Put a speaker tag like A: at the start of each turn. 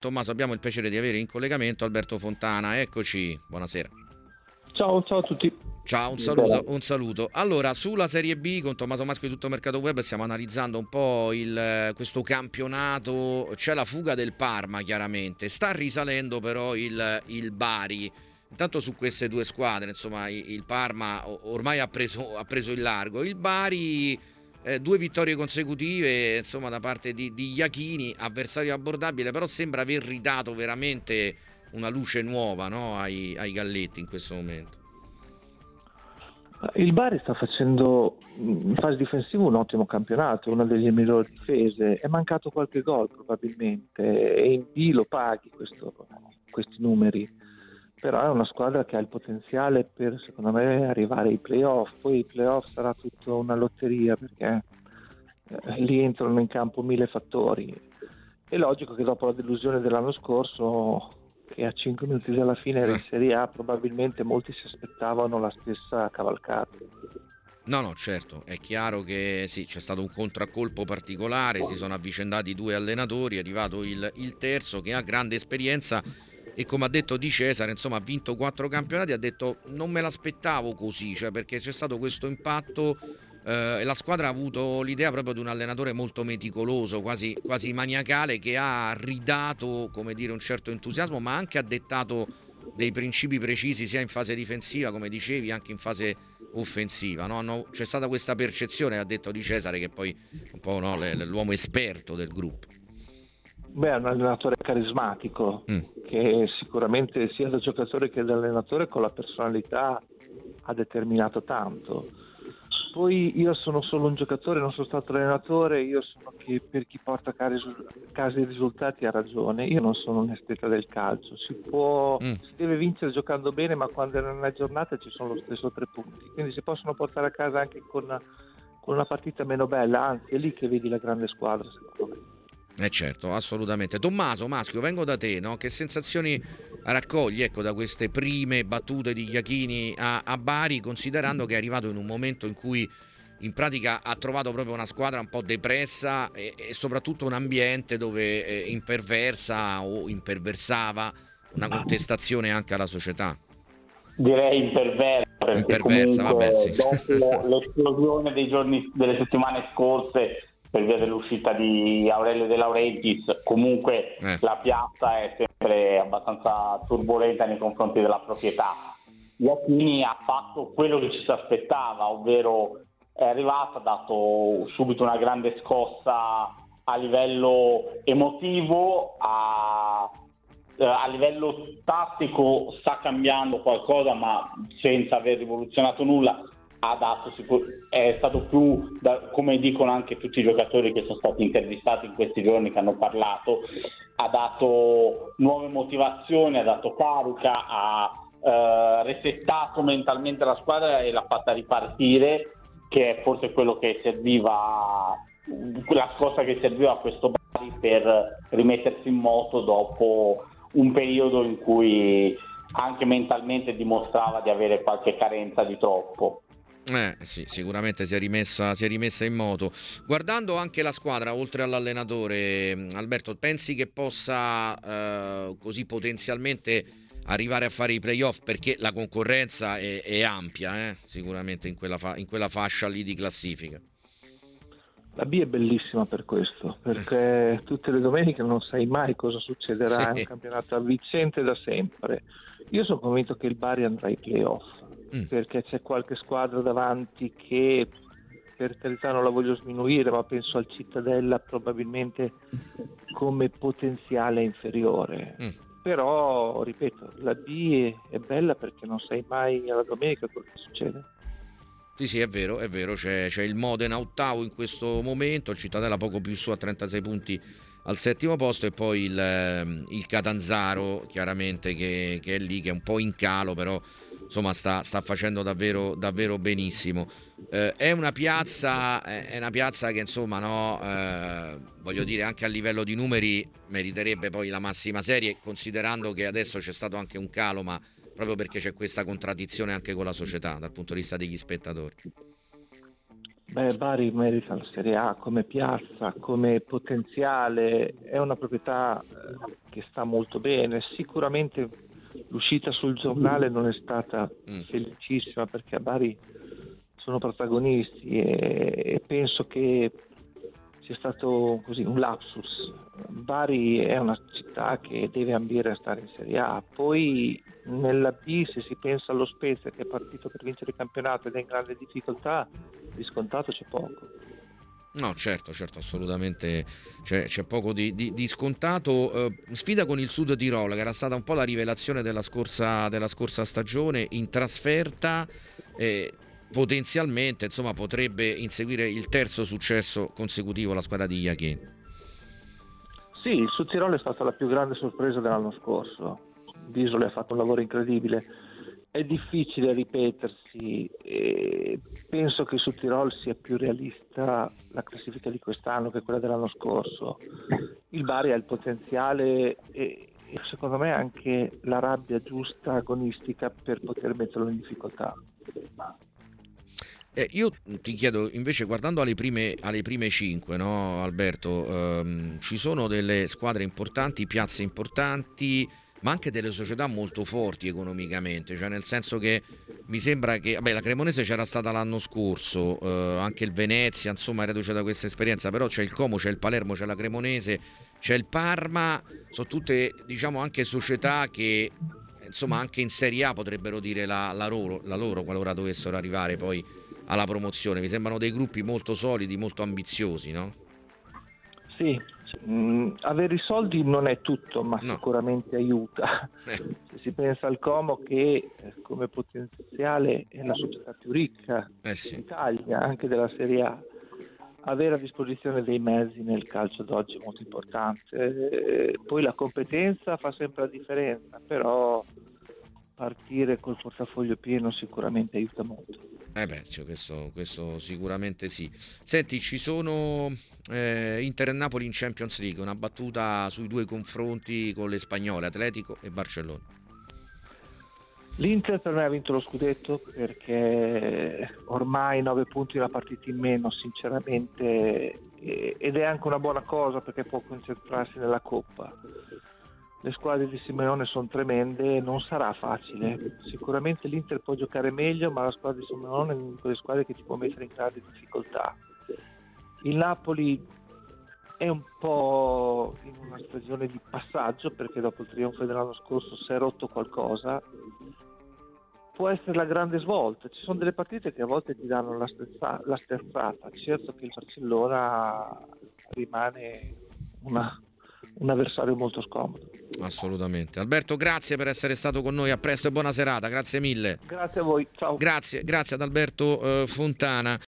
A: Tommaso, abbiamo il piacere di avere in collegamento Alberto Fontana. Eccoci, buonasera.
B: Ciao, ciao a tutti.
A: Ciao, un saluto, un saluto. Allora, sulla Serie B con Tommaso Maschio di tutto Mercato Web stiamo analizzando un po' il, questo campionato. C'è la fuga del Parma, chiaramente. Sta risalendo però il, il Bari. Intanto su queste due squadre, insomma, il Parma ormai ha preso, ha preso il largo. Il Bari eh, due vittorie consecutive insomma, da parte di, di Iachini, avversario abbordabile, però sembra aver ridato veramente una luce nuova no? ai, ai Galletti in questo momento.
B: Il Bari sta facendo in fase difensiva un ottimo campionato, una delle migliori difese. È mancato qualche gol probabilmente e in B lo paghi questo, questi numeri però è una squadra che ha il potenziale per secondo me arrivare ai playoff, poi i playoff sarà tutta una lotteria perché eh, lì entrano in campo mille fattori. È logico che dopo la delusione dell'anno scorso, che a 5 minuti dalla fine era in Serie A, probabilmente molti si aspettavano la stessa cavalcata.
A: No, no, certo, è chiaro che sì, c'è stato un contraccolpo particolare, si sono avvicendati due allenatori, è arrivato il, il terzo che ha grande esperienza e come ha detto Di Cesare, insomma, ha vinto quattro campionati, ha detto non me l'aspettavo così, cioè perché c'è stato questo impatto eh, la squadra ha avuto l'idea proprio di un allenatore molto meticoloso, quasi, quasi maniacale, che ha ridato, dire, un certo entusiasmo, ma anche ha dettato dei principi precisi sia in fase difensiva, come dicevi, anche in fase offensiva. No? No, c'è stata questa percezione, ha detto Di Cesare, che poi un po' no, l'uomo esperto del gruppo.
B: Beh, è un allenatore carismatico mm. che sicuramente sia da giocatore che da allenatore con la personalità ha determinato tanto. Poi io sono solo un giocatore, non sono stato allenatore, io sono che per chi porta a casa i risultati ha ragione, io non sono un esteta del calcio, si, può, mm. si deve vincere giocando bene ma quando è nella giornata ci sono lo stesso tre punti, quindi si possono portare a casa anche con, con una partita meno bella, anzi è lì che vedi la grande squadra secondo me.
A: Eh certo, assolutamente. Tommaso, Maschio, vengo da te, no? Che sensazioni raccogli ecco, da queste prime battute di Iachini a, a, Bari, considerando che è arrivato in un momento in cui in pratica ha trovato proprio una squadra un po' depressa e, e soprattutto un ambiente dove eh, imperversa o imperversava una contestazione anche alla società.
C: Direi imperversa, imperversa, vabbè, sì. dopo l'esplosione dei giorni, delle settimane scorse per via dell'uscita di Aurelio De Laurentiis, comunque eh. la piazza è sempre abbastanza turbolenta nei confronti della proprietà. Iacchini ha fatto quello che ci si aspettava, ovvero è arrivato, ha dato subito una grande scossa a livello emotivo, a, eh, a livello tattico sta cambiando qualcosa ma senza aver rivoluzionato nulla ha dato è stato più, da, come dicono anche tutti i giocatori che sono stati intervistati in questi giorni, che hanno parlato, ha dato nuove motivazioni, ha dato carica, ha eh, resettato mentalmente la squadra e l'ha fatta ripartire, che è forse quello che serviva, la scossa che serviva a questo Bari per rimettersi in moto dopo un periodo in cui anche mentalmente dimostrava di avere qualche carenza di troppo.
A: Eh, sì, sicuramente si è, rimessa, si è, rimessa, in moto. Guardando anche la squadra, oltre all'allenatore, mm, Alberto, pensi che possa eh, così potenzialmente arrivare a fare i playoff? Perché la concorrenza è, è ampia, eh? sicuramente in quella, fa- in quella, fascia lì di classifica.
B: La B è bellissima per questo, perché tutte le domeniche non sai mai cosa succederà, sì. è un campionato avvincente da sempre. Io sono convinto che il Bari andrà ai playoff mm. perché c'è qualche squadra davanti che per carità non la voglio sminuire, ma penso al Cittadella probabilmente come potenziale inferiore. Mm. Però, ripeto, la B è bella perché non sai mai alla domenica quello che succede.
A: Sì, sì, è vero, è vero, c'è, c'è il Modena ottavo in questo momento, il Cittadella poco più su a 36 punti al settimo posto e poi il, ehm, il Catanzaro chiaramente che, che, è lì, che è un po' in calo, però insomma sta, sta facendo davvero, davvero benissimo. Eh, è, una piazza, è una piazza che insomma no, eh, voglio dire anche a livello di numeri meriterebbe poi la massima serie considerando che adesso c'è stato anche un calo ma proprio perché c'è questa contraddizione anche con la società dal punto di vista degli spettatori.
B: Beh, Bari merita la Serie A come piazza, come potenziale, è una proprietà eh, che sta molto bene. Sicuramente l'uscita sul giornale non è stata mm. felicissima perché a Bari sono protagonisti e, penso che sia stato così un lapsus. Bari è una città che deve ambire a stare in Serie A, poi nella B se si pensa allo Spezia che è partito per vincere il campionato ed è in grande difficoltà, di scontato c'è poco.
A: No, certo, certo, assolutamente c'è, c'è poco di, di, di scontato. Eh, sfida con il Sud Tirolo, che era stata un po' la rivelazione della scorsa, della scorsa stagione, in trasferta. Eh, potenzialmente insomma, potrebbe inseguire il terzo successo consecutivo la squadra di Iachin.
B: Sì, il Sud Tirolo è stata la più grande sorpresa dell'anno scorso. Bisoli ha fatto un lavoro incredibile. È difficile ripetersi e penso che su Tirol sia più realista la classifica di quest'anno che quella dell'anno scorso. Il Bari ha il potenziale e, e secondo me anche la rabbia giusta agonistica per poter metterlo in difficoltà.
A: Eh, io ti chiedo invece, guardando alle prime, alle prime cinque, no, Alberto, ehm, ci sono delle squadre importanti, piazze importanti, ma anche delle società molto forti economicamente, cioè nel senso che mi sembra che vabbè, la Cremonese c'era stata l'anno scorso, eh, anche il Venezia, insomma, reduce da questa esperienza, però c'è il Como, c'è il Palermo, c'è la Cremonese, c'è il Parma, sono tutte diciamo anche società che insomma anche in Serie A potrebbero dire la, la, loro, la loro qualora dovessero arrivare poi alla promozione. Mi sembrano dei gruppi molto solidi, molto ambiziosi, no?
B: Sì, Mm, avere i soldi non è tutto, ma no. sicuramente aiuta. Eh. Se si pensa al Como che eh, come potenziale è la società più ricca eh sì. d'Italia, anche della Serie A, avere a disposizione dei mezzi nel calcio d'oggi è molto importante. Eh, poi la competenza fa sempre la differenza, però partire col portafoglio pieno sicuramente aiuta molto.
A: Eh beh, cioè questo, questo, sicuramente sì. Senti, ci sono eh, Inter e Napoli in Champions League, una battuta sui due confronti con le spagnole, Atletico e Barcellona.
B: L'Inter per me ha vinto lo scudetto perché ormai 9 punti una partita in meno, sinceramente, ed è anche una buona cosa perché può concentrarsi nella Coppa le squadre di Simeone sono tremende, non sarà facile. Sicuramente l'Inter può giocare meglio, ma la squadra di Simeone è una di quelle squadre che ti può mettere in grande difficoltà. Il Napoli è un po' in una stagione di passaggio perché dopo il trionfo dell'anno scorso si è rotto qualcosa. Può essere la grande svolta. Ci sono delle partite che a volte ti danno la, stezza, la sterzata. Certo che il Barcellona rimane una, un avversario molto scomodo.
A: Assolutamente. Alberto, grazie per essere stato con noi. A presto e buona serata. Grazie mille.
B: Grazie a voi. Ciao.
A: Grazie, grazie ad Alberto eh, Fontana.